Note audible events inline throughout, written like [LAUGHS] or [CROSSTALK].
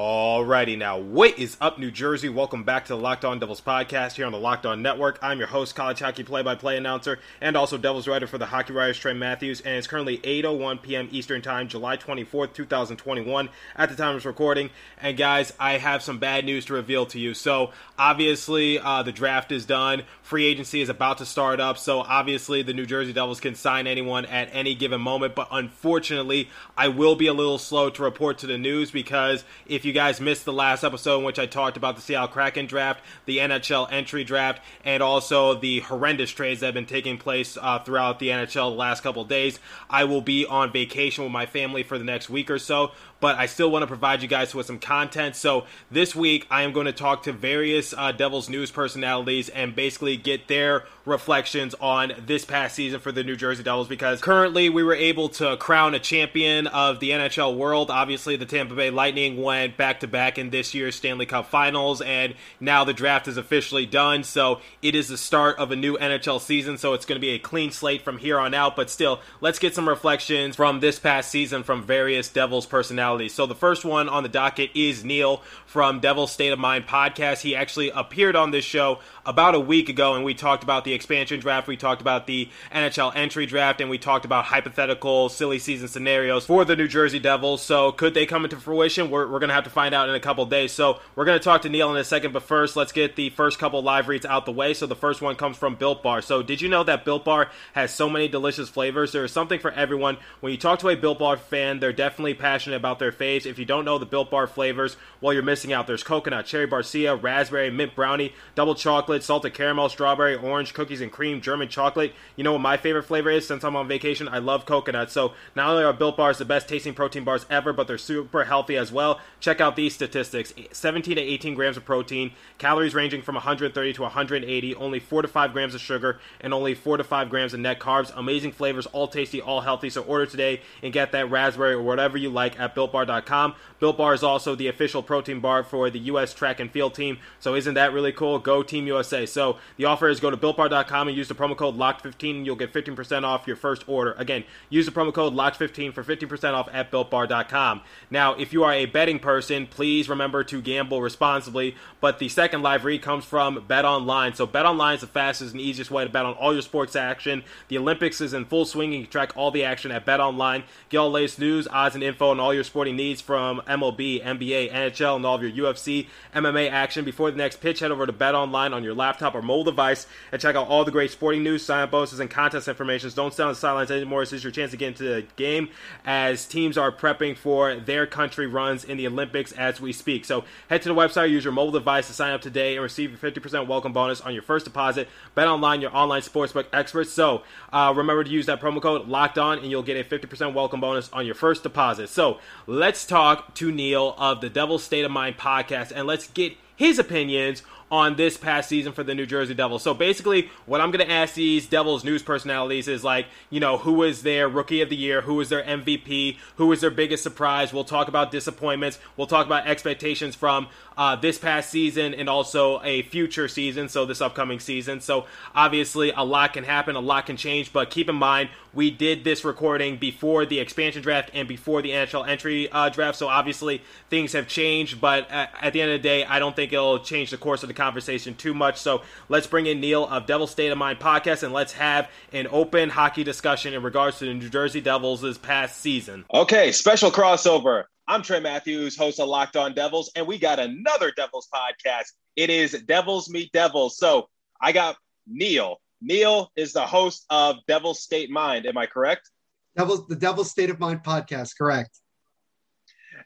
Alrighty now, what is up, New Jersey? Welcome back to the Locked On Devils podcast here on the Locked On Network. I'm your host, college hockey play-by-play announcer, and also Devils writer for the Hockey Writers, Trey Matthews. And it's currently 8:01 p.m. Eastern Time, July 24th, 2021, at the time of this recording. And guys, I have some bad news to reveal to you. So obviously, uh, the draft is done. Free agency is about to start up. So obviously, the New Jersey Devils can sign anyone at any given moment. But unfortunately, I will be a little slow to report to the news because if you guys missed the last episode in which I talked about the Seattle Kraken draft, the NHL entry draft, and also the horrendous trades that have been taking place uh, throughout the NHL the last couple days, I will be on vacation with my family for the next week or so. But I still want to provide you guys with some content. So this week, I am going to talk to various uh, Devils news personalities and basically get their reflections on this past season for the New Jersey Devils because currently we were able to crown a champion of the NHL world. Obviously, the Tampa Bay Lightning went back to back in this year's Stanley Cup Finals, and now the draft is officially done. So it is the start of a new NHL season. So it's going to be a clean slate from here on out. But still, let's get some reflections from this past season from various Devils personalities. So the first one on the docket is Neil from Devil's State of Mind podcast. He actually appeared on this show about a week ago, and we talked about the expansion draft, we talked about the NHL entry draft, and we talked about hypothetical silly season scenarios for the New Jersey Devils. So could they come into fruition? We're, we're going to have to find out in a couple days. So we're going to talk to Neil in a second, but first, let's get the first couple live reads out the way. So the first one comes from Built Bar. So did you know that Built Bar has so many delicious flavors? There is something for everyone. When you talk to a Built Bar fan, they're definitely passionate about their faves. If you don't know the Built Bar flavors, well, you're missing out. There's coconut, cherry barcia, raspberry, mint brownie, double chocolate, salted caramel, strawberry, orange, cookies and cream, German chocolate. You know what my favorite flavor is? Since I'm on vacation, I love coconut. So not only are Built Bars the best tasting protein bars ever, but they're super healthy as well. Check out these statistics 17 to 18 grams of protein, calories ranging from 130 to 180, only 4 to 5 grams of sugar, and only 4 to 5 grams of net carbs. Amazing flavors, all tasty, all healthy. So order today and get that raspberry or whatever you like at BuiltBar.com. Built Bar is also the official protein bar for the U.S. track and field team. So isn't that really cool? Go Team USA. So the offer is go to BuiltBar.com and use the promo code LOCKED15 and you'll get 15% off your first order. Again, use the promo code LOCKED15 for 15% off at BuiltBar.com. Now, if you are a betting person, please remember to gamble responsibly. But the second live read comes from Bet Online. So Bet Online is the fastest and easiest way to bet on all your sports action. The Olympics is in full swing. and You can track all the action at Bet Online. Get all the latest news, odds, and info on all your sporting needs from MLB, NBA, NHL, and all of your UFC, MMA action. Before the next pitch, head over to Bet Online on your laptop or mobile device and check out all the great sporting news, sign up bonuses, and contest information. Don't stay on the sidelines anymore. This is your chance to get into the game as teams are prepping for their country runs in the Olympics as we speak. So head to the website, use your mobile device to sign up today and receive your 50% welcome bonus on your first deposit. Bet Online, your online sportsbook experts. So uh, remember to use that promo code Locked On, and you'll get a 50% welcome bonus on your first deposit. So let's talk to Neil of the Devil's State of Mind podcast, and let's get his opinions on this past season for the New Jersey Devils. So basically, what I'm going to ask these Devils news personalities is like, you know, who was their rookie of the year? Who was their MVP? Who was their biggest surprise? We'll talk about disappointments. We'll talk about expectations from uh, this past season and also a future season, so this upcoming season. So obviously, a lot can happen, a lot can change, but keep in mind, we did this recording before the expansion draft and before the NHL entry uh, draft, so obviously things have changed, but at, at the end of the day, I don't think it'll change the course of the conversation too much. So let's bring in Neil of Devil State of Mind podcast and let's have an open hockey discussion in regards to the New Jersey Devils this past season. Okay, special crossover. I'm Trey Matthews, host of Locked On Devils, and we got another Devils podcast. It is Devils Meet Devils. So I got Neil. Neil is the host of Devil's State Mind. Am I correct? Devil's the Devil's State of Mind podcast, correct?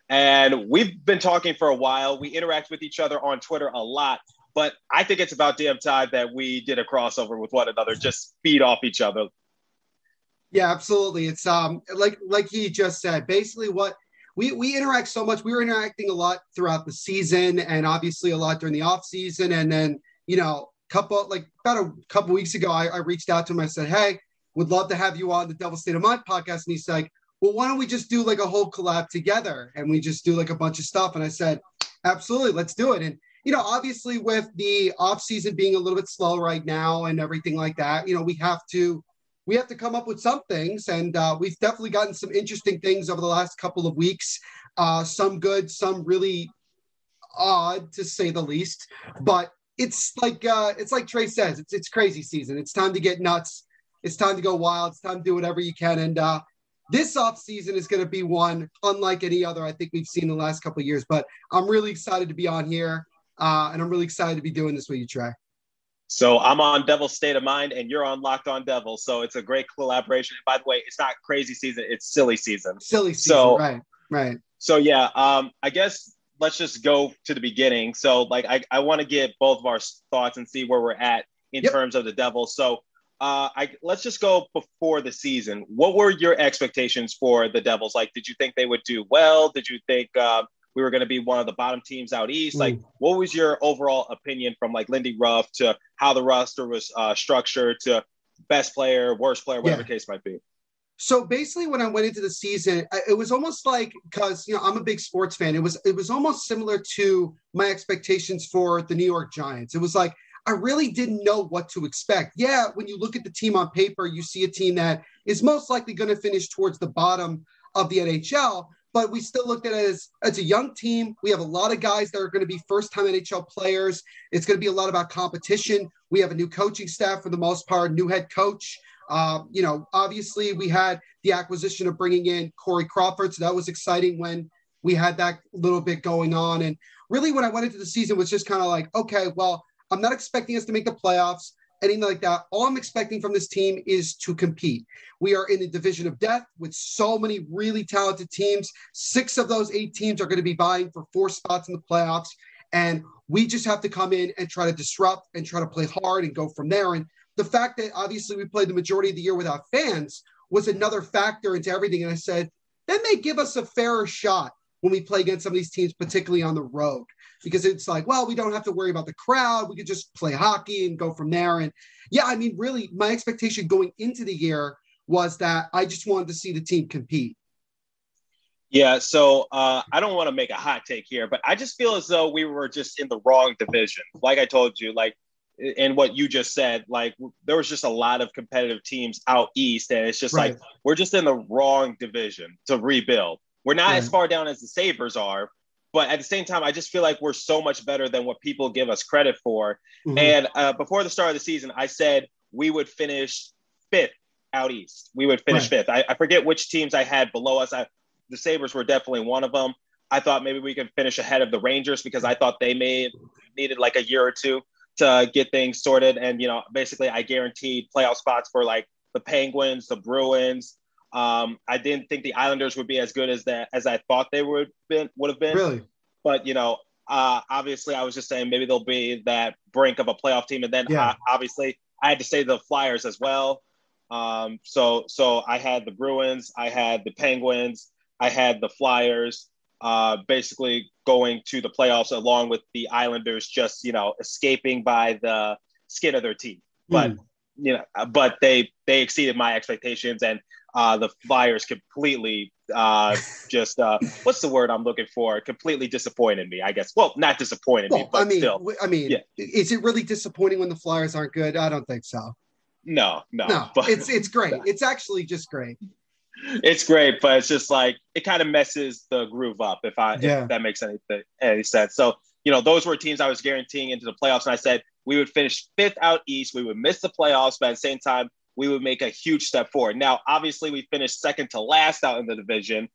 And we've been talking for a while. We interact with each other on Twitter a lot, but I think it's about damn time that we did a crossover with one another, just feed off each other. Yeah, absolutely. It's um like like he just said, basically what we we interact so much. We were interacting a lot throughout the season and obviously a lot during the off season. And then, you know, couple like about a couple weeks ago, I, I reached out to him. I said, "Hey, would love to have you on the Devil State of Mind podcast." And he's like, "Well, why don't we just do like a whole collab together and we just do like a bunch of stuff?" And I said, "Absolutely, let's do it." And you know, obviously with the off season being a little bit slow right now and everything like that, you know, we have to we have to come up with some things, and uh, we've definitely gotten some interesting things over the last couple of weeks. Uh, some good, some really odd to say the least. But it's like uh, it's like Trey says, it's it's crazy season. It's time to get nuts. It's time to go wild. It's time to do whatever you can. And uh, this off season is going to be one unlike any other I think we've seen the last couple of years. But I'm really excited to be on here, uh, and I'm really excited to be doing this with you, Trey. So I'm on Devil State of Mind, and you're on Locked On Devil. So it's a great collaboration. And by the way, it's not crazy season; it's silly season. Silly season, so, right? Right. So yeah, um, I guess let's just go to the beginning. So like I, I want to get both of our thoughts and see where we're at in yep. terms of the Devil. So uh, I let's just go before the season. What were your expectations for the Devils? Like, did you think they would do well? Did you think uh, we were going to be one of the bottom teams out east? Mm. Like, what was your overall opinion from like Lindy Ruff to how the roster was uh, structured to best player, worst player, whatever yeah. case might be? So basically, when I went into the season, it was almost like because you know I'm a big sports fan. It was it was almost similar to my expectations for the New York Giants. It was like I really didn't know what to expect. Yeah, when you look at the team on paper, you see a team that is most likely going to finish towards the bottom of the NHL. But we still looked at it as, as a young team. We have a lot of guys that are going to be first time NHL players. It's going to be a lot about competition. We have a new coaching staff for the most part, new head coach. Uh, you know, obviously we had the acquisition of bringing in Corey Crawford, so that was exciting when we had that little bit going on. And really, when I went into the season, was just kind of like, okay, well, I'm not expecting us to make the playoffs, anything like that. All I'm expecting from this team is to compete. We are in the division of death with so many really talented teams. Six of those eight teams are going to be vying for four spots in the playoffs. And we just have to come in and try to disrupt and try to play hard and go from there. And the fact that obviously we played the majority of the year without fans was another factor into everything. And I said, that may give us a fairer shot when we play against some of these teams, particularly on the road, because it's like, well, we don't have to worry about the crowd. We could just play hockey and go from there. And yeah, I mean, really, my expectation going into the year was that I just wanted to see the team compete. Yeah, so uh, I don't want to make a hot take here, but I just feel as though we were just in the wrong division. Like I told you, like and what you just said, like there was just a lot of competitive teams out east, and it's just right. like we're just in the wrong division to rebuild. We're not right. as far down as the Sabres are, but at the same time, I just feel like we're so much better than what people give us credit for. Mm-hmm. And uh, before the start of the season, I said we would finish fifth out east. We would finish right. fifth. I, I, forget which teams I had below us. I, the Sabres were definitely one of them. I thought maybe we could finish ahead of the Rangers because I thought they may needed like a year or two to get things sorted. And you know, basically, I guaranteed playoff spots for like the Penguins, the Bruins. Um, I didn't think the Islanders would be as good as that as I thought they would been would have been. Really, but you know, uh, obviously, I was just saying maybe they'll be that brink of a playoff team, and then yeah. uh, obviously I had to say the Flyers as well. Um, so so I had the Bruins, I had the Penguins, I had the Flyers uh, basically going to the playoffs along with the Islanders just, you know, escaping by the skin of their teeth. But, mm. you know, but they, they exceeded my expectations and uh, the Flyers completely uh, just, uh, what's the word I'm looking for? Completely disappointed me, I guess. Well, not disappointed well, me, but I mean, still. I mean, yeah. is it really disappointing when the Flyers aren't good? I don't think so. No, no, no. But, it's it's great. [LAUGHS] It's actually just great it's great, but it's just like it kind of messes the groove up if I yeah. if that makes any any sense. So you know, those were teams I was guaranteeing into the playoffs, and I said we would finish fifth out east. We would miss the playoffs, but at the same time, we would make a huge step forward. Now, obviously, we finished second to last out in the division,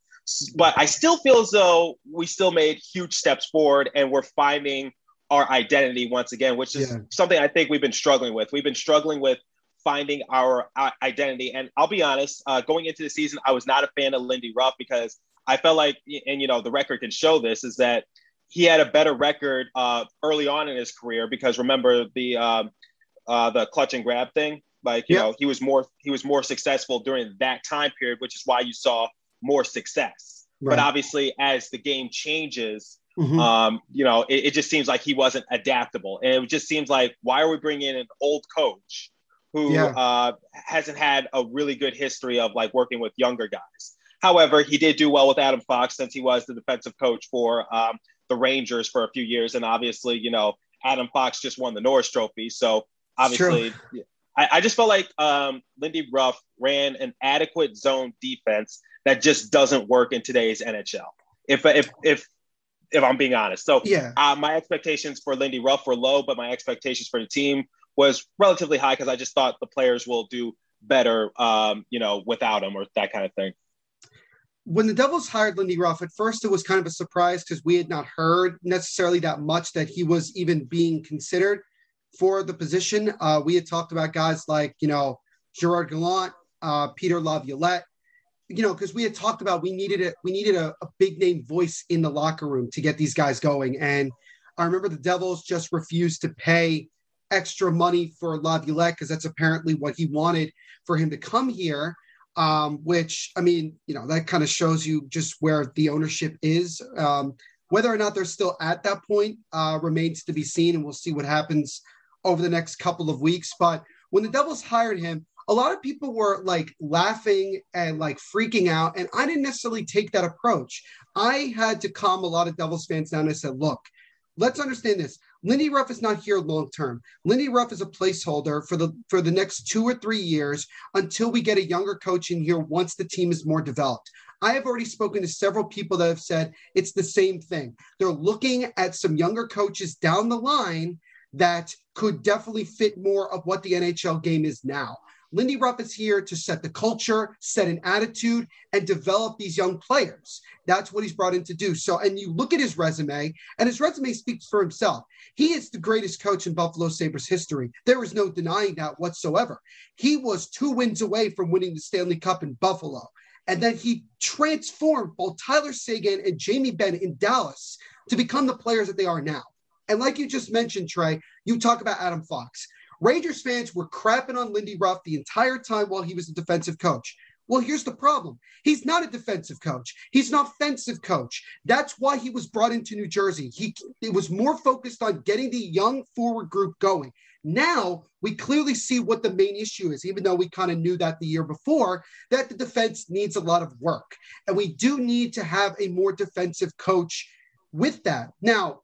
but I still feel as though we still made huge steps forward, and we're finding our identity once again, which is yeah. something I think we've been struggling with. We've been struggling with finding our uh, identity. And I'll be honest, uh, going into the season, I was not a fan of Lindy Ruff because I felt like, and you know, the record can show this, is that he had a better record uh, early on in his career because remember the um, uh, the clutch and grab thing. Like you know, he was more he was more successful during that time period, which is why you saw more success. Right. But obviously, as the game changes, Mm-hmm. Um, you know, it, it, just seems like he wasn't adaptable, and it just seems like why are we bringing in an old coach who yeah. uh, hasn't had a really good history of like working with younger guys? However, he did do well with Adam Fox since he was the defensive coach for um, the Rangers for a few years, and obviously, you know, Adam Fox just won the Norris Trophy, so obviously. I, I, just felt like um, Lindy Ruff ran an adequate zone defense that just doesn't work in today's NHL. If if if if I'm being honest, so yeah, uh, my expectations for Lindy Ruff were low, but my expectations for the team was relatively high because I just thought the players will do better, um, you know, without him or that kind of thing. When the Devils hired Lindy Ruff, at first it was kind of a surprise because we had not heard necessarily that much that he was even being considered for the position. Uh, we had talked about guys like, you know, Gerard Gallant, uh, Peter Laviolette, you know, because we had talked about we needed a we needed a, a big name voice in the locker room to get these guys going. And I remember the Devils just refused to pay extra money for Laviolette because that's apparently what he wanted for him to come here um, which I mean, you know, that kind of shows you just where the ownership is. Um, whether or not they're still at that point uh, remains to be seen, and we'll see what happens over the next couple of weeks. But when the Devils hired him, a lot of people were like laughing and like freaking out, and I didn't necessarily take that approach. I had to calm a lot of Devils fans down. And I said, look, let's understand this. Lindy Ruff is not here long term. Lindy Ruff is a placeholder for the for the next two or three years until we get a younger coach in here once the team is more developed. I have already spoken to several people that have said it's the same thing. They're looking at some younger coaches down the line that could definitely fit more of what the NHL game is now. Lindy Ruff is here to set the culture, set an attitude, and develop these young players. That's what he's brought in to do. So, and you look at his resume, and his resume speaks for himself. He is the greatest coach in Buffalo Sabres history. There is no denying that whatsoever. He was two wins away from winning the Stanley Cup in Buffalo. And then he transformed both Tyler Seguin and Jamie Benn in Dallas to become the players that they are now. And like you just mentioned, Trey, you talk about Adam Fox. Rangers fans were crapping on Lindy Ruff the entire time while he was a defensive coach. Well, here's the problem. He's not a defensive coach. He's an offensive coach. That's why he was brought into New Jersey. He it was more focused on getting the young forward group going. Now we clearly see what the main issue is, even though we kind of knew that the year before, that the defense needs a lot of work. And we do need to have a more defensive coach with that. Now,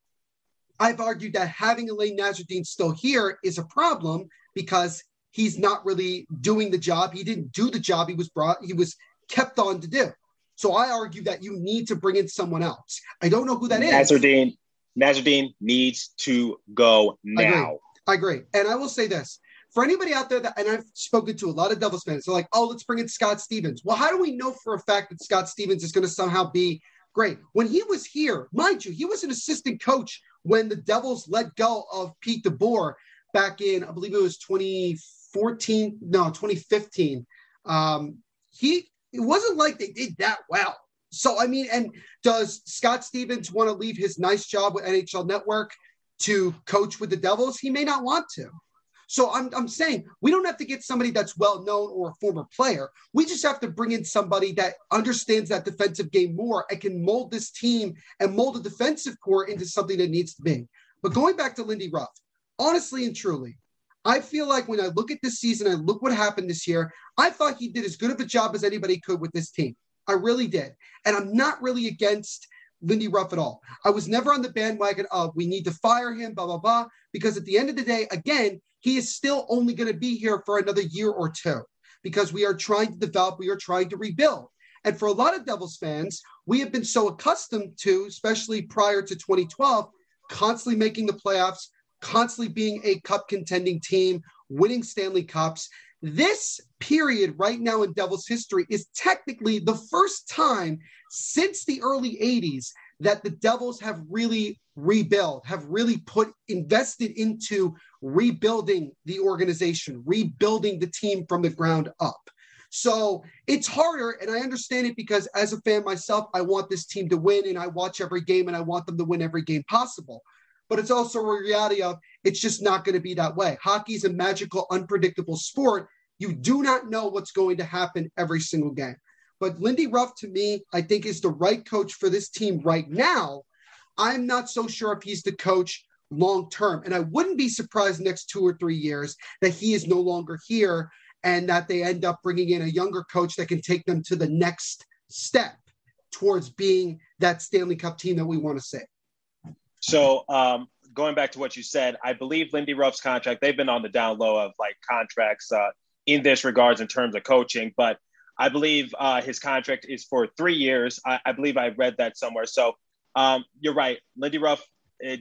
I've argued that having Alain Nasreddine still here is a problem because he's not really doing the job. He didn't do the job he was brought, he was kept on to do. So I argue that you need to bring in someone else. I don't know who that is. Nasreddine, Nasreddine needs to go now. I agree. I agree. And I will say this for anybody out there that, and I've spoken to a lot of Devils fans, they're like, oh, let's bring in Scott Stevens. Well, how do we know for a fact that Scott Stevens is going to somehow be great? When he was here, mind you, he was an assistant coach when the Devils let go of Pete DeBoer back in, I believe it was 2014, no, 2015. Um, he it wasn't like they did that well. So I mean, and does Scott Stevens want to leave his nice job with NHL Network to coach with the Devils? He may not want to. So I'm, I'm saying we don't have to get somebody that's well known or a former player. We just have to bring in somebody that understands that defensive game more and can mold this team and mold the defensive core into something that needs to be. But going back to Lindy Ruff, honestly and truly, I feel like when I look at this season and look what happened this year, I thought he did as good of a job as anybody could with this team. I really did. And I'm not really against Lindy Ruff at all. I was never on the bandwagon of we need to fire him, blah, blah, blah, because at the end of the day, again, he is still only going to be here for another year or two because we are trying to develop, we are trying to rebuild. And for a lot of Devils fans, we have been so accustomed to, especially prior to 2012, constantly making the playoffs, constantly being a cup contending team, winning Stanley Cups. This period right now in Devils history is technically the first time since the early 80s that the Devils have really rebuilt, have really put invested into rebuilding the organization, rebuilding the team from the ground up. So it's harder, and I understand it because as a fan myself, I want this team to win, and I watch every game, and I want them to win every game possible. But it's also a reality of it's just not going to be that way. Hockey's a magical, unpredictable sport. You do not know what's going to happen every single game. But Lindy Ruff, to me, I think is the right coach for this team right now. I'm not so sure if he's the coach long term. And I wouldn't be surprised next two or three years that he is no longer here and that they end up bringing in a younger coach that can take them to the next step towards being that Stanley Cup team that we want to see. So, um, going back to what you said, I believe Lindy Ruff's contract, they've been on the down low of like contracts uh, in this regards in terms of coaching, but I believe uh, his contract is for three years. I, I believe I read that somewhere. So um, you're right. Lindy Ruff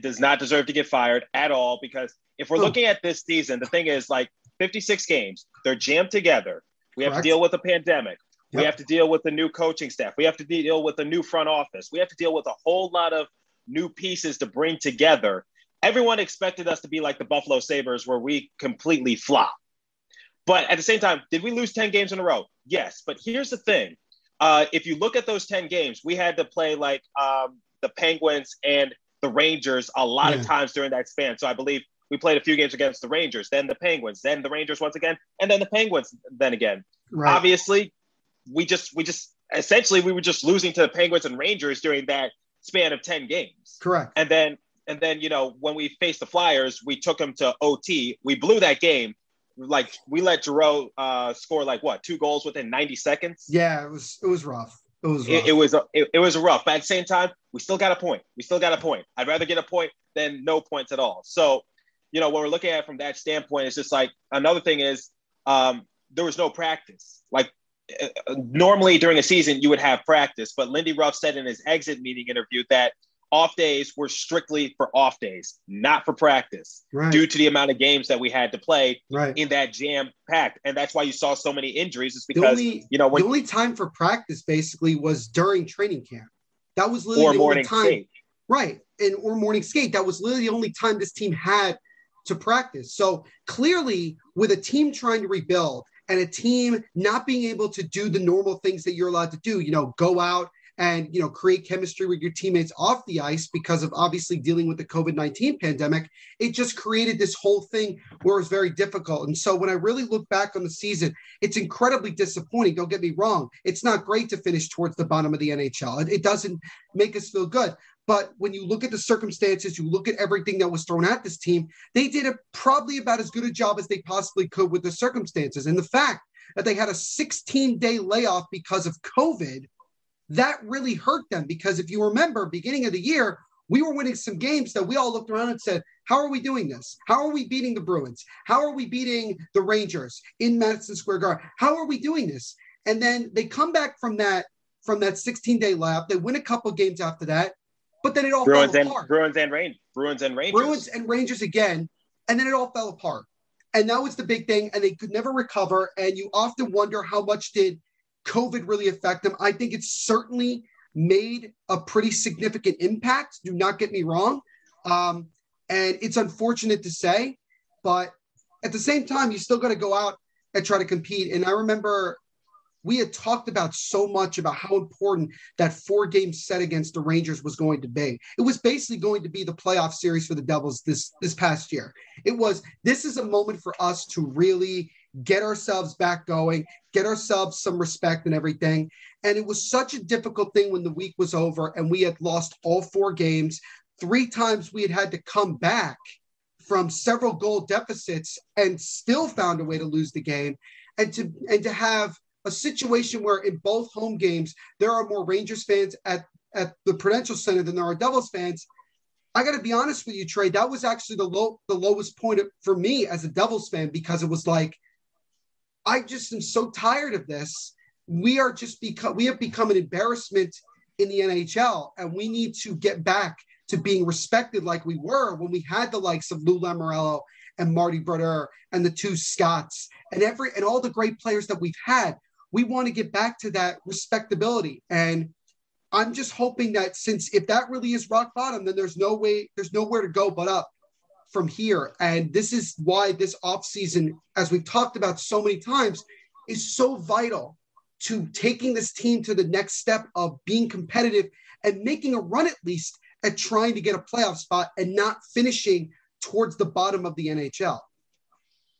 does not deserve to get fired at all because if we're looking at this season, the thing is like 56 games, they're jammed together. We have Correct. to deal with a pandemic. Yep. We have to deal with the new coaching staff. We have to deal with the new front office. We have to deal with a whole lot of new pieces to bring together. Everyone expected us to be like the Buffalo Sabres, where we completely flop. But at the same time, did we lose 10 games in a row? Yes. But here's the thing uh, if you look at those 10 games, we had to play like um, the Penguins and the Rangers a lot yeah. of times during that span. So I believe we played a few games against the Rangers, then the Penguins, then the Rangers once again, and then the Penguins then again. Right. Obviously, we just we just essentially we were just losing to the Penguins and Rangers during that span of 10 games. Correct. And then and then you know when we faced the Flyers, we took them to OT. We blew that game. Like we let Giroux uh, score like what two goals within 90 seconds. Yeah, it was it was rough. It was rough. It, it was a, it, it was rough, but at the same time, we still got a point. We still got a point. I'd rather get a point than no points at all. So, you know, what we're looking at from that standpoint, it's just like another thing is um, there was no practice. Like uh, normally during a season, you would have practice, but Lindy Ruff said in his exit meeting interview that off days were strictly for off days, not for practice, right. due to the amount of games that we had to play right. in that jam packed. And that's why you saw so many injuries. Is because only, you know when, the only time for practice basically was during training camp. That was literally or the morning only time, skate. right? And or morning skate. That was literally the only time this team had to practice. So clearly, with a team trying to rebuild and a team not being able to do the normal things that you're allowed to do, you know, go out and you know create chemistry with your teammates off the ice because of obviously dealing with the covid-19 pandemic it just created this whole thing where it was very difficult. And so when i really look back on the season it's incredibly disappointing. Don't get me wrong. It's not great to finish towards the bottom of the nhl it, it doesn't make us feel good. But when you look at the circumstances, you look at everything that was thrown at this team, they did a, probably about as good a job as they possibly could with the circumstances. And the fact that they had a 16 day layoff because of COVID that really hurt them because if you remember, beginning of the year, we were winning some games that we all looked around and said, How are we doing this? How are we beating the Bruins? How are we beating the Rangers in Madison Square Garden? How are we doing this? And then they come back from that from that 16 day lap. They win a couple games after that, but then it all Bruins fell and apart. Bruins and Rain Bruins and Rangers. Bruins and Rangers again, and then it all fell apart. And that was the big thing, and they could never recover. And you often wonder how much did COVID really affect them? I think it's certainly made a pretty significant impact. Do not get me wrong. Um, and it's unfortunate to say, but at the same time, you still got to go out and try to compete. And I remember we had talked about so much about how important that four game set against the Rangers was going to be. It was basically going to be the playoff series for the Devils this this past year. It was this is a moment for us to really get ourselves back going, get ourselves some respect and everything. And it was such a difficult thing when the week was over and we had lost all four games. Three times we had had to come back from several goal deficits and still found a way to lose the game. And to and to have a situation where in both home games there are more Rangers fans at at the Prudential Center than there are Devils fans. I got to be honest with you, Trey. That was actually the low, the lowest point for me as a Devils fan because it was like I just am so tired of this. We are just become we have become an embarrassment in the NHL, and we need to get back to being respected like we were when we had the likes of Lou Lamoriello and Marty Brodeur and the two Scots and every and all the great players that we've had. We want to get back to that respectability. And I'm just hoping that since if that really is rock bottom, then there's no way, there's nowhere to go but up from here. And this is why this offseason, as we've talked about so many times, is so vital to taking this team to the next step of being competitive and making a run at least at trying to get a playoff spot and not finishing towards the bottom of the NHL.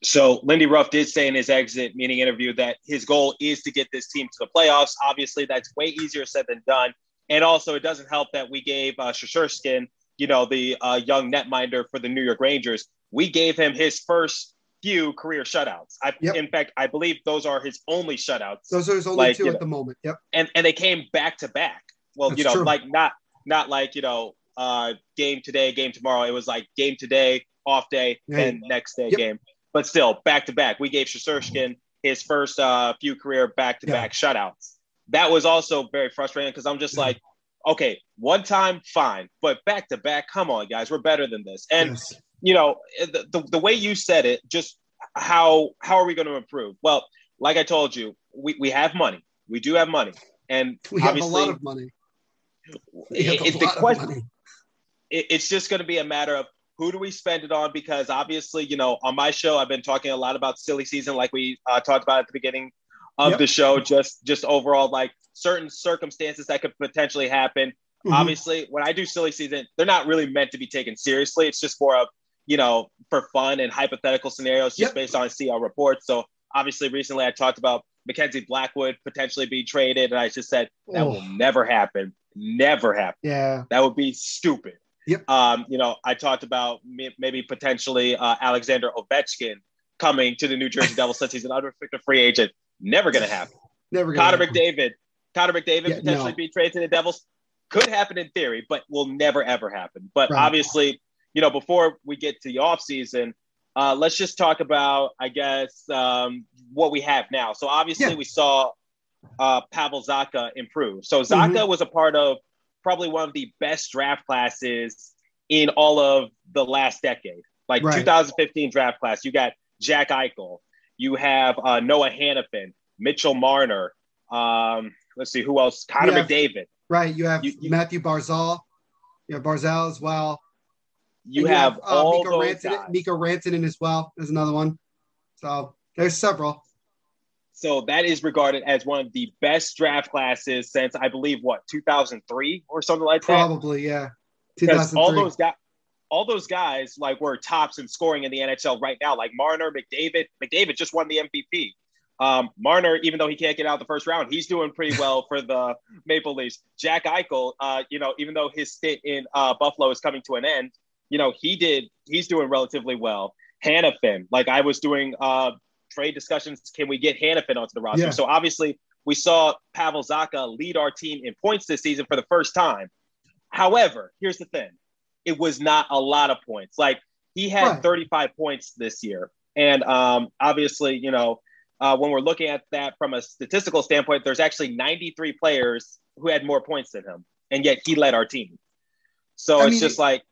So Lindy Ruff did say in his exit meeting interview that his goal is to get this team to the playoffs. Obviously, that's way easier said than done. And also, it doesn't help that we gave uh, Shesterkin, you know, the uh, young netminder for the New York Rangers, we gave him his first few career shutouts. I, Yep. In fact, I believe those are his only shutouts. Those are his only Like, two at know, the moment. Yep. and and they came back to back. Well, you know, true. like not not like you know, uh, game today, game tomorrow. It was like game today, off day, Yeah. then next day Yep. game. But still, back to back. We gave Shesterkin his first uh, few career back to back shutouts. That was also very frustrating because I'm just Yeah. like, okay, one time, fine, but back to back, come on, guys, we're better than this. And Yes. you know the, the, the way you said it just how how are we going to improve? Well like i told you we, we have money. We do have money. And we have a lot of money. It- the question- it- it's just going to be a matter of who do we spend it on? Because obviously you know on my show i've been talking a lot about silly season like we uh, talked about at the beginning of Yep. the show just just overall like certain circumstances that could potentially happen Mhm. obviously when i do silly season they're not really meant to be taken seriously it's just more of you know for fun and hypothetical scenarios just Yep. based on CL reports so obviously recently i talked about mackenzie blackwood potentially being traded and i just said that Oh. will never happen never happen Yeah. that would be stupid Yep. um you know i talked about maybe potentially uh, alexander ovechkin coming to the new jersey devils since he's an unrestricted free agent never gonna happen [LAUGHS] Never gonna Connor happen. McDavid, Connor McDavid Yeah, potentially no. be traded to the Devils could happen in theory, but will never ever happen. But Right. obviously, you know, before we get to the offseason, uh, let's just talk about, I guess, um, what we have now. So obviously, Yeah. we saw uh, Pavel Zacha improve. So Zacha Mm-hmm. was a part of probably one of the best draft classes in all of the last decade. Like Right. 2015 draft class, you got Jack Eichel, you have uh, Noah Hanifin, Mitchell Marner. Um, let's see who else. Connor Yeah. McDavid. Right. You have You- you- Mathew Barzal. You have Barzal as well. You have, uh, all Mikko those Rantanen. Mikko Rantanen as well. There's another one. So there's several. So that is regarded as one of the best draft classes since I believe what 2003 or something like that. Probably, yeah. Because 2003. all those guys, all those guys like were tops in scoring in the NHL right now. Like Marner, McDavid. McDavid just won the MVP. Um, Marner, even though he can't get out the first round, he's doing pretty well for the [LAUGHS] Maple Leafs. Jack Eichel, uh, you know, even though his stint in uh, Buffalo is coming to an end, you know, he did. He's doing relatively well. Hanifin, like I was doing uh, trade discussions. Can we get Hanifin onto the roster? Yeah. So obviously, we saw Pavel Zacha lead our team in points this season for the first time. However, here's the thing: it was not a lot of points. Like he had Right. 35 points this year, and um, obviously, you know, uh, when we're looking at that from a statistical standpoint, there's actually 93 players who had more points than him, and yet he led our team. So I it's mean, just like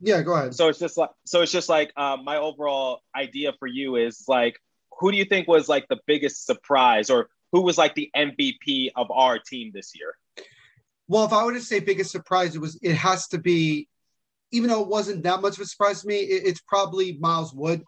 Yeah, go ahead. so it's just like so it's just like um, my overall idea for you is like who do you think was like the biggest surprise or who was like the MVP of our team this year? Well, if I were to say biggest surprise, it was it has to be, even though it wasn't that much of a surprise to me, it- it's probably Miles Wood.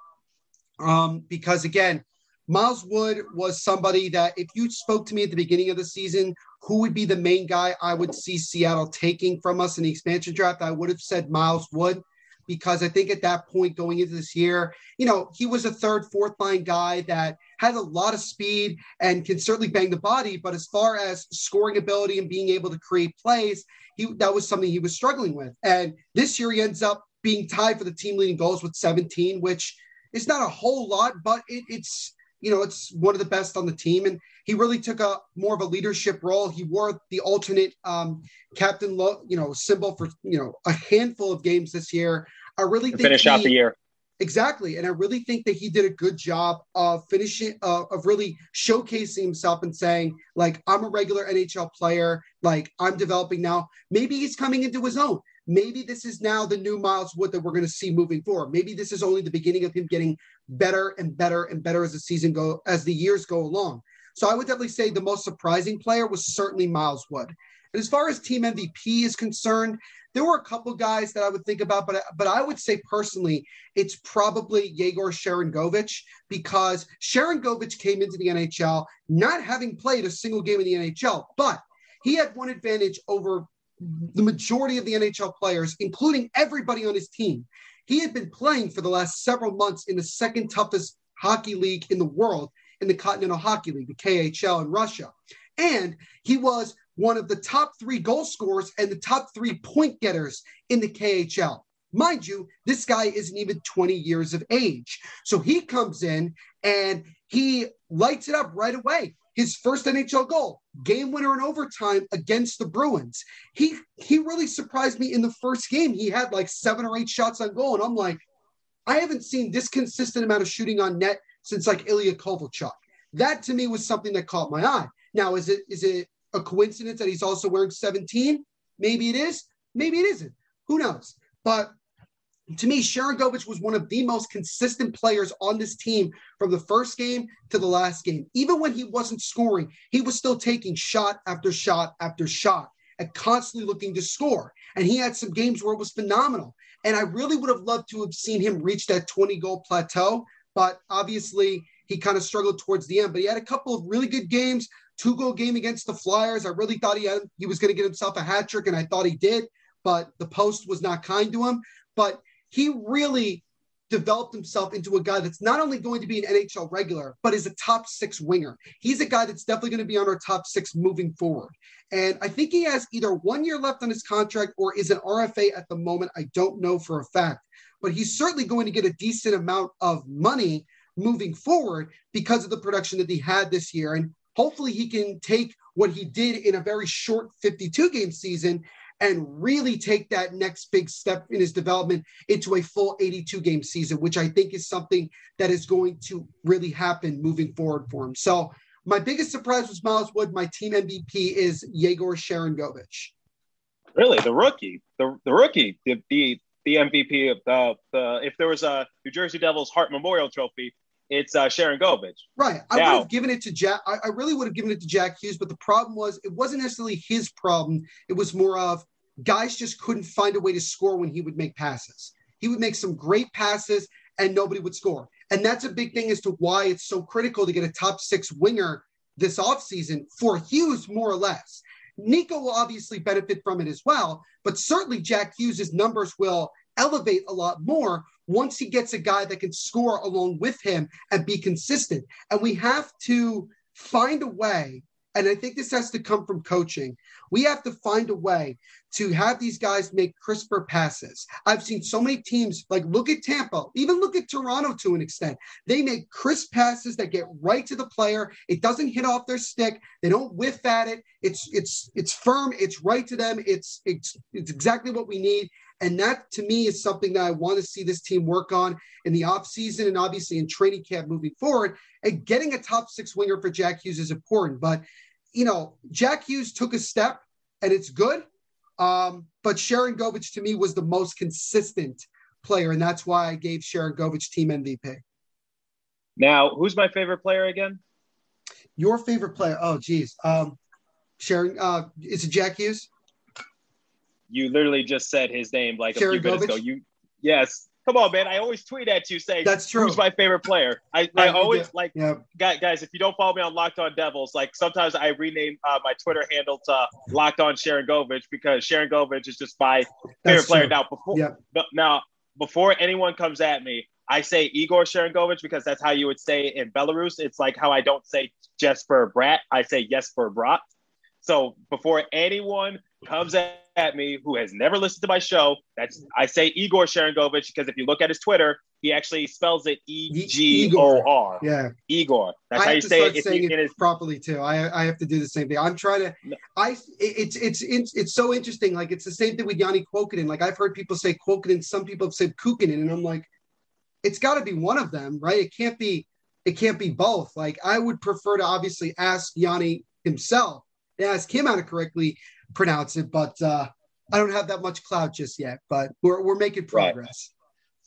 Um, because again, Miles Wood was somebody that if you spoke to me at the beginning of the season, who would be the main guy I would see Seattle taking from us in the expansion draft, I would have said Miles Wood. Because I think at that point going into this year, you know, he was a third, fourth line guy that has a lot of speed and can certainly bang the body. But as far as scoring ability and being able to create plays, he that was something he was struggling with. And this year he ends up being tied for the team leading goals with 17, which is not a whole lot, but it, it's you know it's one of the best on the team. And he really took a more of a leadership role. He wore the alternate um, captain, lo- you know, symbol for you know a handful of games this year. I really think finish out the year. Exactly. And I really think that he did a good job of finishing, uh, of really showcasing himself and saying, like, I'm a regular NHL player. Like, I'm developing now. Maybe he's coming into his own. Maybe this is now the new Miles Wood that we're going to see moving forward. Maybe this is only the beginning of him getting better and better and better as the season go, as the years go along. So I would definitely say the most surprising player was certainly Miles Wood. As far as team MVP is concerned, there were a couple guys that I would think about, but but I would say personally, it's probably Yegor Sharangovich because Sharangovich came into the NHL not having played a single game in the NHL, but he had one advantage over the majority of the NHL players, including everybody on his team. He had been playing for the last several months in the second toughest hockey league in the world, in the Continental Hockey League, the KHL in Russia. And he was one of the top three goal scorers and the top three point getters in the KHL. Mind you, this guy isn't even 20 years of age. So he comes in and he lights it up right away. His first NHL goal, game winner in overtime against the Bruins. He he really surprised me in the first game. He had like seven or eight shots on goal, and I'm like, I haven't seen this consistent amount of shooting on net since like Ilya Kovalchuk. That to me was something that caught my eye. Now, is it is it a coincidence that he's also wearing 17? Maybe it is. Maybe it isn't. Who knows? But to me, Sharangovich was one of the most consistent players on this team from the first game to the last game. Even when he wasn't scoring, he was still taking shot after shot after shot and constantly looking to score. And he had some games where it was phenomenal. And I really would have loved to have seen him reach that 20 goal plateau. But obviously, he kind of struggled towards the end. But he had a couple of really good games, two goal game against the Flyers. I really thought he had, he was going to get himself a hat trick, and I thought he did. But the post was not kind to him. But he really developed himself into a guy that's not only going to be an NHL regular, but is a top six winger. He's a guy that's definitely going to be on our top six moving forward. And I think he has either one year left on his contract or is an RFA at the moment. I don't know for a fact, but he's certainly going to get a decent amount of money moving forward because of the production that he had this year. And hopefully he can take what he did in a very short 52 game season and really take that next big step in his development into a full 82 game season, which I think is something that is going to really happen moving forward for him. So, my biggest surprise was Miles Wood. My team MVP is Yegor Sharangovich. Really, the rookie, the, the rookie, the, the the MVP of the, the if there was a New Jersey Devils Hart Memorial Trophy, it's uh, Sharangovich. Right. I now, would have given it to Jack. I, I, really would have given it to Jack Hughes, but the problem was it wasn't necessarily his problem. It was more of guys just couldn't find a way to score when he would make passes. He would make some great passes and nobody would score. And that's a big thing as to why it's so critical to get a top six winger this offseason for Hughes, more or less. Nico will obviously benefit from it as well, but certainly Jack Hughes' numbers will elevate a lot more once he gets a guy that can score along with him and be consistent. And we have to find a way, and I think this has to come from coaching. We have to find a way to have these guys make crisper passes. I've seen so many teams, like look at Tampa, even look at Toronto to an extent. They make crisp passes that get right to the player. It doesn't hit off their stick. They don't whiff at it. It's it's it's firm. It's right to them. It's it's it's exactly what we need. And that to me is something that I want to see this team work on in the offseason and obviously in training camp moving forward. And getting a top six winger for Jack Hughes is important. But, you know, Jack Hughes took a step and it's good. Um, but Sharangovich to me was the most consistent player. And that's why I gave Sharangovich team MVP. Now, who's my favorite player again? Your favorite player? Oh, geez. Um, Sharon, uh, is it Jack Hughes? You literally just said his name like a few minutes ago. You yes. Come on, man. I always tweet at you saying that's true. Who's my favorite player? I, I always like yeah. guys. If you don't follow me on Locked On Devils, like sometimes I rename uh, my Twitter handle to Locked On Sharangovich because Sharangovich is just my favorite that's player. True. Now before yeah. now before anyone comes at me, I say Igor Sharangovich because that's how you would say in Belarus. It's like how I don't say Jesper Bratt. I say Jesper Bratt. So before anyone comes at me who has never listened to my show, that's I say Igor Sharangovich because if you look at his Twitter, he actually spells it E G O R. Yeah, Igor. That's I how you say it. Saying it his... properly too. I I have to do the same thing. I'm trying to. I it's it's it's it's so interesting. Like it's the same thing with Janne Kuokkanen. Like I've heard people say Kuokkanen. Some people have said Kuokkanen, and I'm like, it's got to be one of them, right? It can't be. It can't be both. Like I would prefer to obviously ask Yanni himself ask him how to correctly pronounce it, but uh, I don't have that much clout just yet. But we're we're making progress.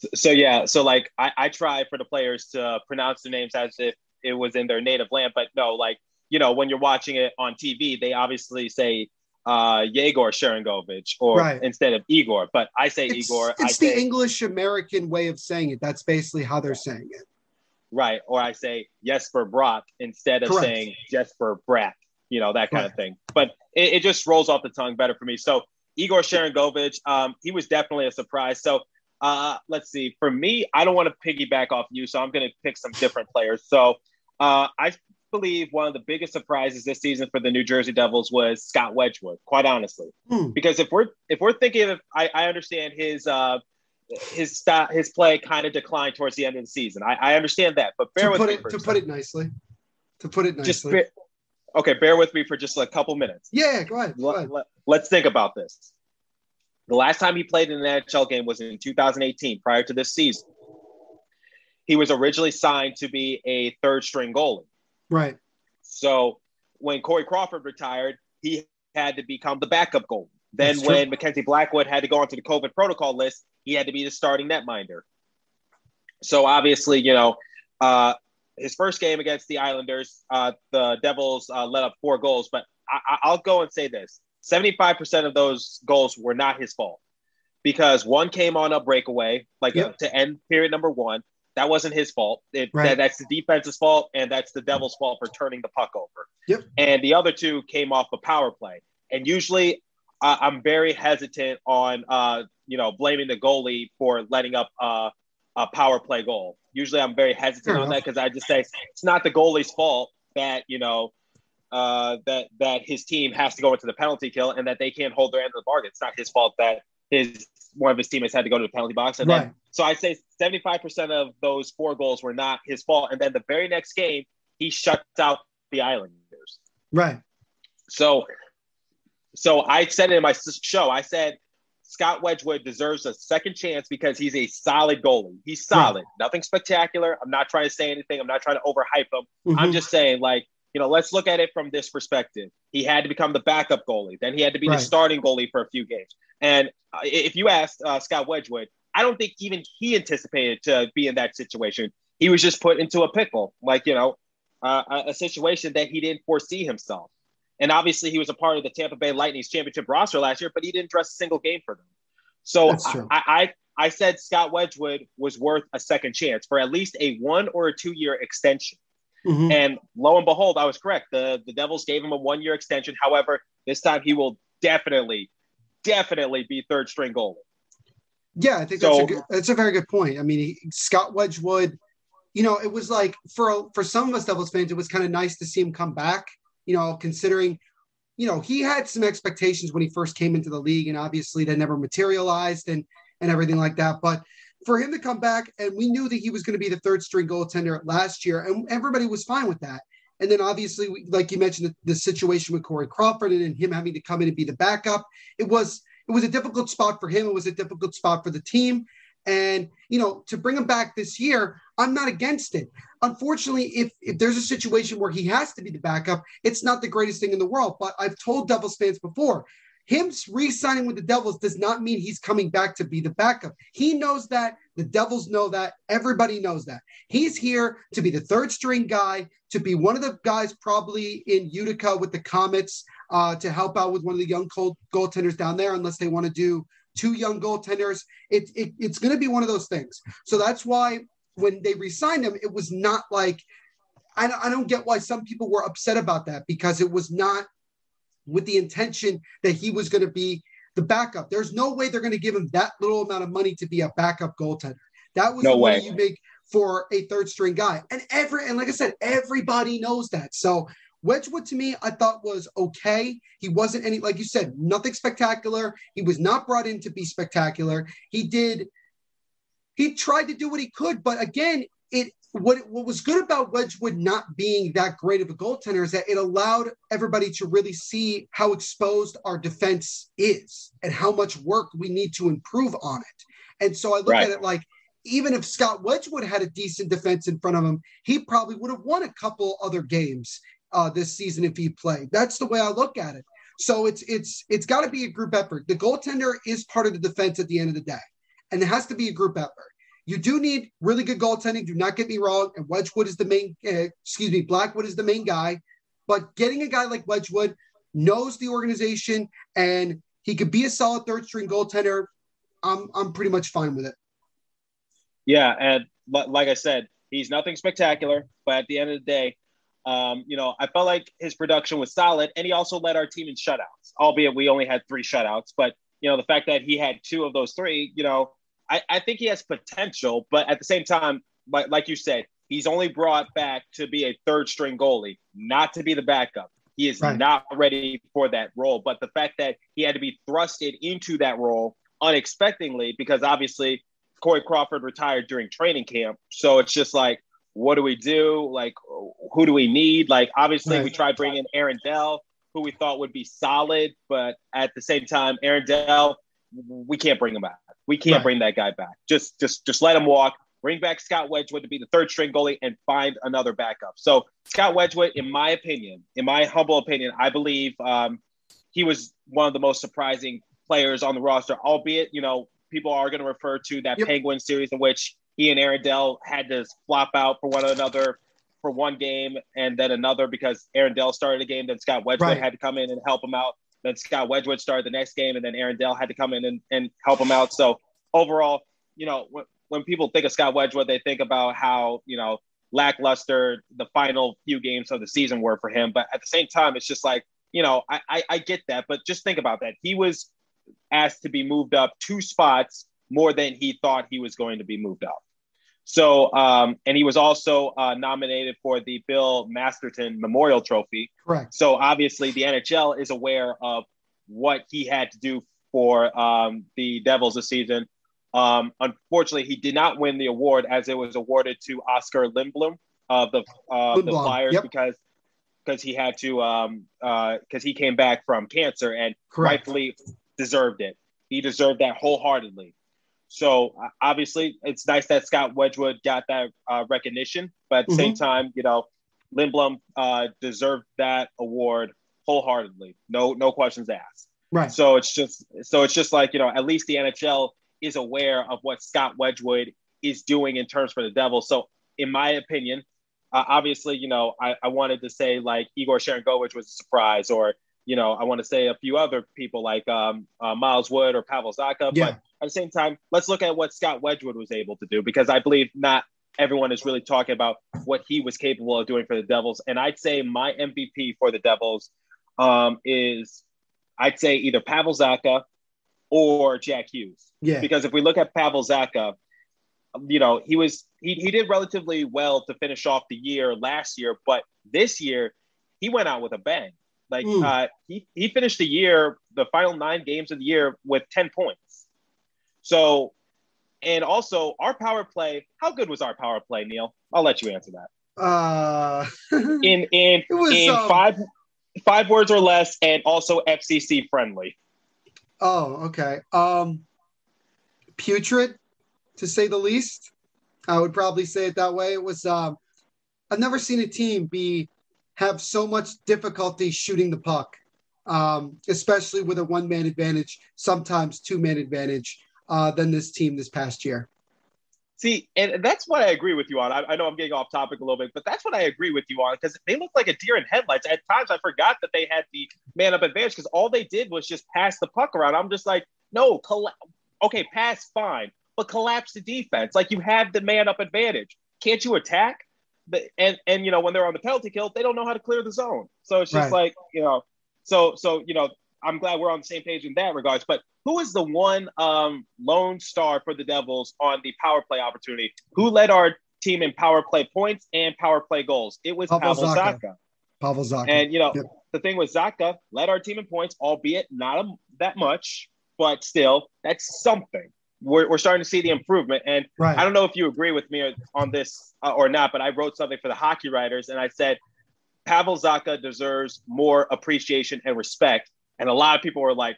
Right. So, yeah, so like I, I try for the players to pronounce their names as if it was in their native land, but no, like you know when you're watching it on TV, they obviously say uh Yegor Sharangovich or right. instead of Igor, but I say it's, Igor. It's I the say, English American way of saying it. That's basically how they're saying it. Right. Or I say Jesper Brock instead of Correct. saying Jesper Bratt you know, that kind of thing. But it, it, just rolls off the tongue better for me. So Igor Sharangovich, um, he was definitely a surprise. So uh, let's see. For me, I don't want to piggyback off you, so I'm going to pick some different players. So uh, I believe one of the biggest surprises this season for the New Jersey Devils was Scott Wedgewood. Quite honestly, Hmm. because if we're if we're thinking of, I, I understand his uh, his st- his play kind of declined towards the end of the season. I, I understand that, but bear To with put me it to put it nicely. To put it Just nicely. Okay, bear with me for just a couple minutes. yeah, go ahead. Go ahead. Let, us think about this. The last time he played in an NHL game was in 2018, prior to this season. He was originally signed to be a third string goalie. Right. So when Corey Crawford retired, he had to become the backup goalie. Then That's true. when Mackenzie Blackwood had to go onto the COVID protocol list, he had to be the starting netminder. So obviously, you know, uh, his first game against the Islanders, uh, the Devils uh, let up four goals. But I- I- I'll go and say this: seventy-five percent of those goals were not his fault because one came on a breakaway, like Yep. to end period number one. That wasn't his fault. It, Right. that, that's the defense's fault, and that's the Devils' fault for turning the puck over. Yep. And the other two came off a power play. And usually, uh, I'm very hesitant on, uh, you know, blaming the goalie for letting up uh, a power play goal. Usually, I'm very hesitant on that because I just say it's not the goalie's fault that you know uh, that that his team has to go into the penalty kill and that they can't hold their end of the bargain. It's not his fault that his one of his teammates had to go to the penalty box. And Right. then, so I say 75% of those four goals were not his fault. And then the very next game, he shuts out the Islanders. Right. So, so I said it in my show. I said Scott Wedgewood deserves a second chance because he's a solid goalie. He's solid, nothing spectacular. I'm not trying to say anything. I'm not trying to overhype him. I'm Mhm. just saying, like, you know, let's look at it from this perspective. He had to become the backup goalie. Then he had to be Right. the starting goalie for a few games. And uh, if you asked uh, Scott Wedgewood, I don't think even he anticipated to be in that situation. He was just put into a pickle, like, you know, uh, a, a situation that he didn't foresee himself. And obviously, he was a part of the Tampa Bay Lightning's championship roster last year, but he didn't dress a single game for them. So I, I, I said Scott Wedgewood was worth a second chance for at least a one or a two year extension. Mhm. And lo and behold, I was correct. The the Devils gave him a one year extension. However, this time he will definitely, definitely be third string goalie. Yeah, I think that's So- a good, that's a very good point. I mean, he, Scott Wedgewood, you know, it was like for for some of us Devils fans, it was kind of nice to see him come back. You know, considering, you know, he had some expectations when he first came into the league, and obviously that never materialized and and everything like that. But for him to come back, and we knew that he was going to be the third string goaltender last year, and everybody was fine with that. And then obviously, we- like you mentioned, the, the situation with Corey Crawford and then him having to come in and be the backup, it was it was a difficult spot for him. It was a difficult spot for the team. And you know, to bring him back this year, I'm not against it. Unfortunately, if if there's a situation where he has to be the backup, it's not the greatest thing in the world. But I've told Devils fans before, him re-signing with the Devils does not mean he's coming back to be the backup. He knows that. The Devils know that. Everybody knows that. He's here to be the third string guy, to be one of the guys probably in Utica with the Comets, uh, to help out with one of the young goal- goaltenders down there, unless they want to do two young goaltenders. It, it, it's going to be one of those things. So that's why when they re-signed him, it was not like I don't, I don't get why some people were upset about that because it was not with the intention that he was going to be the backup. There's no way they're going to give him that little amount of money to be a backup goaltender. That was No the money way. you make for a third string guy. And every and like I said, everybody knows that. So Wedgewood to me, I thought was okay. He wasn't any, like you said, nothing spectacular. He was not brought in to be spectacular. He did, he tried to do what he could, but again, it what what was good about Wedgewood not being that great of a goaltender is that it allowed everybody to really see how exposed our defense is and how much work we need to improve on it. And so I look Right. at it like even if Scott Wedgewood had a decent defense in front of him, he probably would have won a couple other games uh, this season if he played. That's the way I look at it. So it's it's it's got to be a group effort. The goaltender is part of the defense at the end of the day, and it has to be a group effort. You do need really good goaltending. Do not get me wrong. And Wedgewood is the main. Uh, excuse me, Blackwood is the main guy. But getting a guy like Wedgewood knows the organization and he could be a solid third string goaltender. I'm I'm pretty much fine with it. Yeah, and like I said, he's nothing spectacular, but at the end of the day, um, you know, I felt like his production was solid, and he also led our team in shutouts, albeit we only had three shutouts. But you know, the fact that he had two of those three, you know, I, I think he has potential, but at the same time, like, like you said, He's only brought back to be a third string goalie, not to be the backup. He is Right. not ready for that role. But the fact that he had to be thrusted into that role unexpectedly, because obviously Corey Crawford retired during training camp. So it's just like, what do we do? Like, who do we need? Like, obviously, we tried bringing Aaron Dell, who we thought would be solid, but at the same time, Aaron Dell, we can't bring him back. We can't Right. bring that guy back. Just, just, just let him walk. Bring back Scott Wedgewood to be the third string goalie and find another backup. So Scott Wedgewood, in my opinion, in my humble opinion, I believe um, he was one of the most surprising players on the roster. Albeit, you know, people are going to refer to that Yep. Penguin series in which he and Aaron Dell had to flop out for one another for one game and then another because Aaron Dell started a game, then Scott Wedgewood Right. had to come in and help him out. Then Scott Wedgewood started the next game, and then Aaron Dell had to come in and, and help him out. So overall, you know, when, when people think of Scott Wedgewood, they think about how, you know, lackluster the final few games of the season were for him. But at the same time, it's just like, you know, I, I, I get that, but just think about that. He was asked to be moved up two spots more than he thought he was going to be moved up. So, um, and he was also uh, nominated for the Bill Masterton Memorial Trophy. Correct. So obviously, the NHL is aware of what he had to do for um, the Devils this season. Um, unfortunately, he did not win the award as it was awarded to Oskar Lindblom of the uh, the Flyers yep. because because he had to um because he came back from cancer and Correct. rightfully deserved it. He deserved that wholeheartedly. So uh, obviously, it's nice that Scott Wedgewood got that uh, recognition, but at the same Mm-hmm. time, you know, Lindblom uh, deserved that award wholeheartedly. No, no questions asked. Right. So it's just so it's just like you know, at least the NHL is aware of what Scott Wedgewood is doing in terms for the Devils. So in my opinion, uh, obviously, you know, I, I wanted to say like Igor Sharangovich was a surprise, or you know, I want to say a few other people like um, uh, Miles Wood or Pavel Zacha. Yeah. But at the same time, let's look at what Scott Wedgewood was able to do because I believe not everyone is really talking about what he was capable of doing for the Devils. And I'd say my MVP for the Devils um, is I'd say either Pavel Zacha or Jack Hughes. Yeah. Because if we look at Pavel Zacha, you know, he was he, he did relatively well to finish off the year last year, but this year he went out with a bang. Like Mm. uh, he he finished the year, the final nine games of the year with ten points. So, and also our power play. How good was our power play, Neil? I'll let you answer that. Uh, [LAUGHS] In in was, in um, five five words or less, and also FCC friendly. oh, okay. Um, putrid, to say the least. I would probably say it that way. It was. Um, I've never seen a team be have so much difficulty shooting the puck, um, especially with a one man advantage, sometimes two man advantage, uh, than this team this past year. See, and that's what I agree with you on. I, I know I'm getting off topic a little bit, but that's what I agree with you on because they look like a deer in headlights. At times, I forgot that they had the man up advantage because all they did was just pass the puck around. I'm just like, no, okay, pass fine, but collapse the defense. Like you have the man up advantage. Can't you attack? And and you know when they're on the penalty kill, they don't know how to clear the zone. So it's just Right. like you know, so so you know, I'm glad we're on the same page in that regards. But who is the one um, lone star for the Devils on the power play opportunity? Who led our team in power play points and power play goals? It was Pavel Pavel Zacha. Zaka. Pavel Zacha. And you know, Yep. the thing with Zacha led our team in points, albeit not a, that much, but still, that's something. We're, we're starting to see the improvement. And right. I don't know if you agree with me on this uh, or not, but I wrote something for the hockey writers and I said Pavel Zacha deserves more appreciation and respect. And a lot of people were like,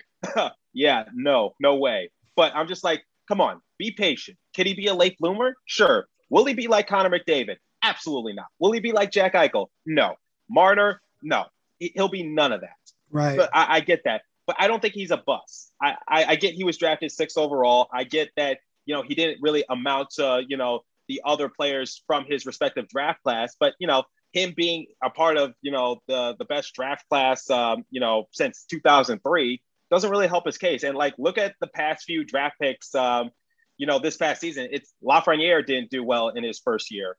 yeah, no, no way. But I'm just like, come on, be patient. Can he be a late bloomer? Sure. Will he be like Connor McDavid? Absolutely not. Will he be like Jack Eichel? No. Marner? No. He- He'll be none of that. right. But I, I get that. But I don't think he's a bust. I, I, I get he was drafted sixth overall. I get that, you know, he didn't really amount to, you know, the other players from his respective draft class. But, you know, him being a part of, you know, the, the best draft class, um, you know, since 2003 doesn't really help his case. And like, look at the past few draft picks, um, you know, this past season, it's Lafreniere didn't do well in his first year.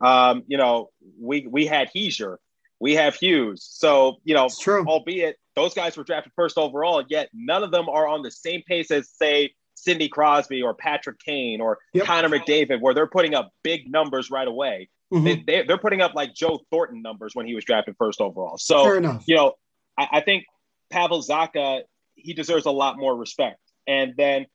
Um, you know, we, we had Hischier, we have Hughes. So, you know, true. albeit those guys were drafted first overall, yet none of them are on the same pace as, say, Sidney Crosby or Patrick Kane or Yep. Connor McDavid, where they're putting up big numbers right away. Mhm. They, they, they're putting up like Joe Thornton numbers when he was drafted first overall. So you know, I, I think Pavel Zacha, he deserves a lot more respect. And then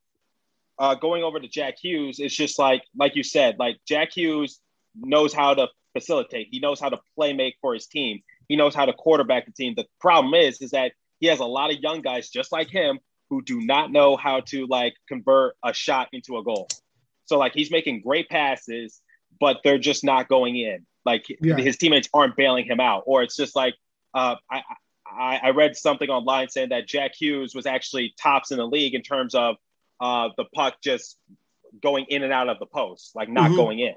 uh, going over to Jack Hughes, it's just like, like you said, like Jack Hughes knows how to facilitate. He knows how to play make for his team. He knows how to quarterback the team. The problem is, is that he has a lot of young guys just like him who do not know how to like convert a shot into a goal. So like he's making great passes, but they're just not going in. Like Yeah. his teammates aren't bailing him out, or it's just like uh, I, I I read something online saying that Jack Hughes was actually tops in the league in terms of uh, the puck just going in and out of the post, like not Mhm. going in.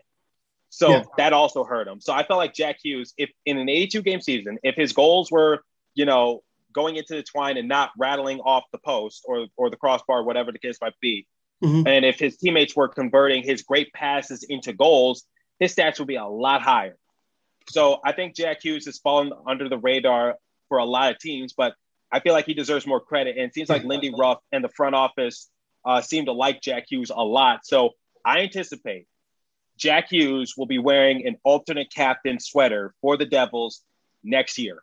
So Yeah. that also hurt him. So I felt like Jack Hughes, if in an 82 game season, if his goals were, you know, going into the twine and not rattling off the post or or the crossbar, whatever the case might be, Mhm. and if his teammates were converting his great passes into goals, his stats would be a lot higher. So I think Jack Hughes has fallen under the radar for a lot of teams, but I feel like he deserves more credit. And it seems like Lindy Ruff and the front office uh, seem to like Jack Hughes a lot. So I anticipate Jack Hughes will be wearing an alternate captain sweater for the Devils next year.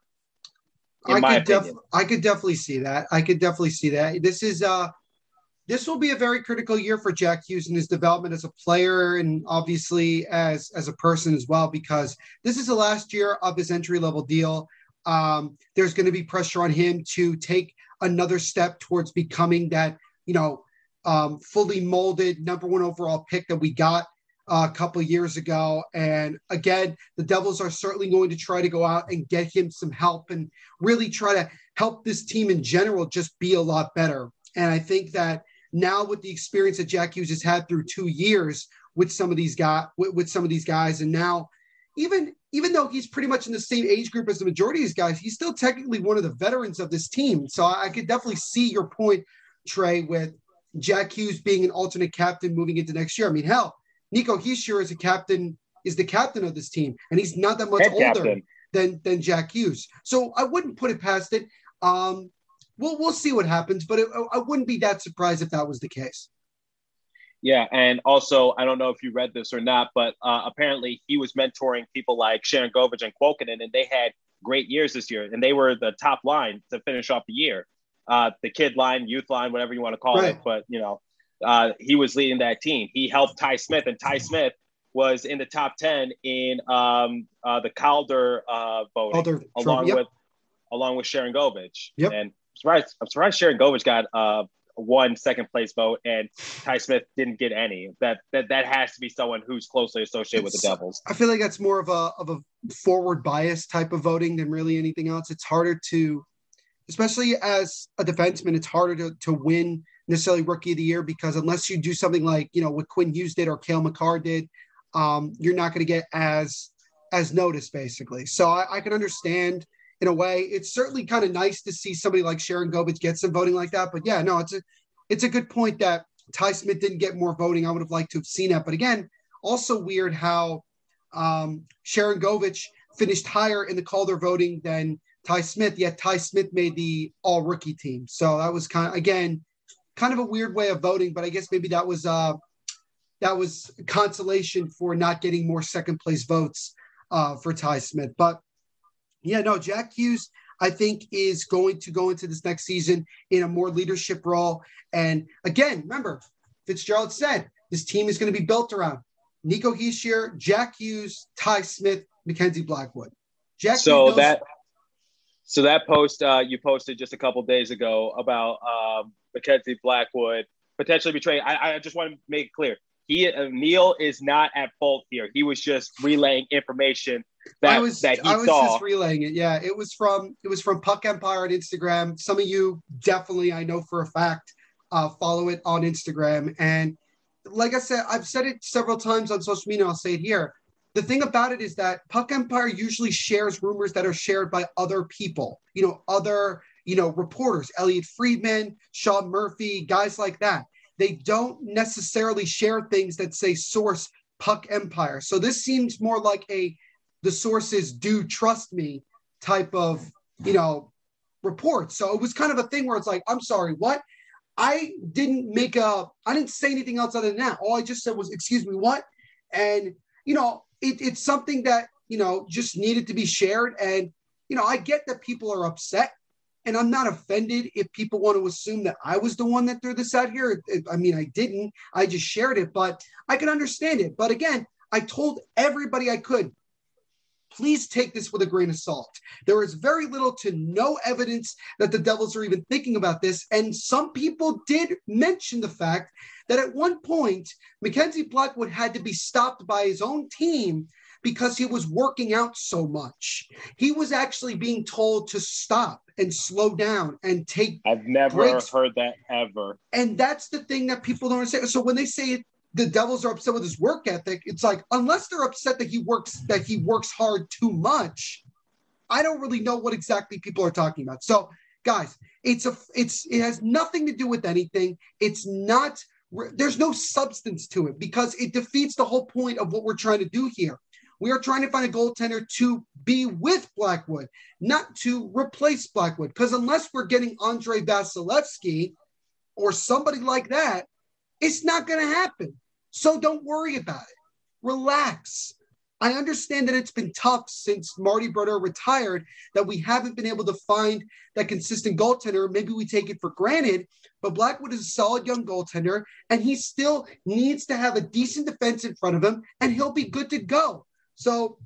In I my could def- opinion. I could definitely see that. I could definitely see that. This is uh this will be a very critical year for Jack Hughes in his development as a player and obviously as as a person as well because this is the last year of his entry level deal. Um, there's going to be pressure on him to take another step towards becoming that you know um, fully molded number one overall pick that we got a couple years ago. And again, the Devils are certainly going to try to go out and get him some help and really try to help this team in general just be a lot better. And I think that now with the experience that Jack Hughes has had through two years with some of these guys, with, with some of these guys, and now even even though he's pretty much in the same age group as the majority of these guys, he's still technically one of the veterans of this team. So I, I could definitely see your point, Trey, with Jack Hughes being an alternate captain moving into next year. I mean, hell, Nico Hischier is a captain, is the captain of this team, and he's not that much Head older captain. than than Jack Hughes. So I wouldn't put it past it. Um, we'll we'll see what happens, but it, I wouldn't be that surprised if that was the case. Yeah, and also I don't know if you read this or not, but uh, apparently he was mentoring people like Sharangovich and Kuokkanen, and they had great years this year, and they were the top line to finish off the year. Uh, the kid line, youth line, whatever you want to call Right. it, but you know, uh, he was leading that team. He helped Ty Smith, and Ty Smith was in the top ten in um, uh, the Calder uh, voting, Calder along yep. with along with Sharangovich. Yep. And I'm surprised, I'm surprised Sharangovich got uh, one second place vote and Ty Smith didn't get any. That that that has to be someone who's closely associated with the Devils. I feel like that's more of a of a forward bias type of voting than really anything else. It's harder to, especially as a defenseman, it's harder to to win necessarily rookie of the year because unless you do something like you know what Quinn Hughes did or Cale Makar did, um, you're not going to get as as noticed basically. So I, I can understand in a way. It's certainly kind of nice to see somebody like Sharangovich get some voting like that. But yeah, no, it's a it's a good point that Ty Smith didn't get more voting. I would have liked to have seen that. But again, also weird how um, Sharangovich finished higher in the Calder voting than Ty Smith, yet Ty Smith made the all rookie team. So that was kind of, again, kind of a weird way of voting, but I guess maybe that was uh, that was consolation for not getting more second place votes uh, for Ty Smith. But yeah, no, Jack Hughes, I think, is going to go into this next season in a more leadership role. And again, remember, Fitzgerald said this team is going to be built around Nico Hischier, Jack Hughes, Ty Smith, Mackenzie Blackwood. Jack So knows- that so that post uh, you posted just a couple days ago about um, Mackenzie Blackwood potentially betraying. I, I just want to make it clear. He uh, Neil is not at fault here. He was just relaying information that I was that he I was saw. just relaying it. Yeah, it was from it was from Puck Empire on Instagram. Some of you definitely, I know for a fact, uh, follow it on Instagram. And like I said, I've said it several times on social media. I'll say it here. The thing about it is that Puck Empire usually shares rumors that are shared by other people. You know, other you know reporters, Elliotte Friedman, Sean Murphy, guys like that. They don't necessarily share things that say source Puck Empire. So this seems more like a the sources do trust me type of you know report so it was kind of a thing where it's like i'm sorry what I didn't make a, I didn't say anything else other than that. All I just said was, excuse me, what? And, you know, it, it's something that, you know, just needed to be shared. And, you know, I get that people are upset and I'm not offended if people want to assume that I was the one that threw this out here. I mean, I didn't. I just shared it, but I can understand it. But again, I told everybody I could, please take this with a grain of salt. There is very little to no evidence that the Devils are even thinking about this. And some people did mention the fact that at one point, Mackenzie Blackwood had to be stopped by his own team because he was working out so much. He was actually being told to stop and slow down and take. I've never breaks. heard that ever. And that's the thing that people don't understand. So when they say the Devils are upset with his work ethic, it's like unless they're upset that he works that he works hard too much, I don't really know what exactly people are talking about. So guys, it's a it's it has nothing to do with anything. It's not there's no substance to it because it defeats the whole point of what we're trying to do here. We are trying to find a goaltender to be with Blackwood, not to replace Blackwood. Because unless we're getting Andre Vasilevskiy or somebody like that, it's not going to happen. So don't worry about it. Relax. I understand that it's been tough since Marty Brodeur retired that we haven't been able to find that consistent goaltender. Maybe we take it for granted, but Blackwood is a solid young goaltender and he still needs to have a decent defense in front of him and he'll be good to go. So,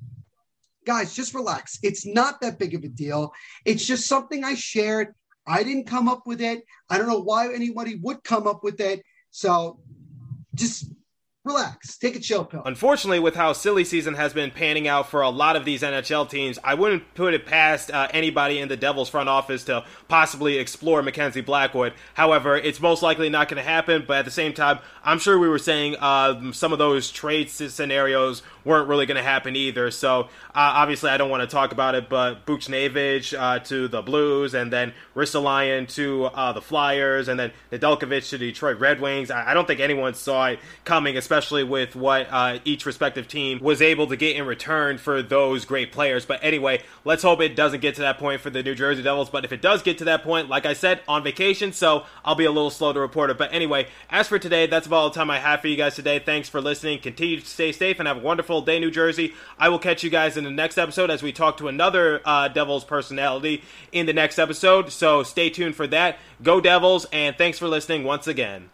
guys, just relax. It's not that big of a deal. It's just something I shared. I didn't come up with it. I don't know why anybody would come up with it. So, just relax, take a chill pill. Unfortunately, with how silly season has been panning out for a lot of these NHL teams, I wouldn't put it past uh, anybody in the Devils front office to possibly explore Mackenzie Blackwood. However, it's most likely not going to happen. But at the same time, I'm sure we were saying uh, some of those trade scenarios weren't really going to happen either. So uh, obviously, I don't want to talk about it. But Buchnevich uh, to the Blues, and then Ristolainen to uh, the Flyers, and then Nedeljkovic to Detroit Red Wings. I, I don't think anyone saw it coming, especially with what uh, each respective team was able to get in return for those great players. But anyway, let's hope it doesn't get to that point for the New Jersey Devils. But if it does get to that point, like I said, on vacation, so I'll be a little slow to report it. But anyway, as for today, that's about all the time I have for you guys today. Thanks for listening. Continue to stay safe and have a wonderful day, New Jersey. I will catch you guys in the next episode as we talk to another uh, Devils personality in the next episode. So stay tuned for that. Go Devils, and thanks for listening once again.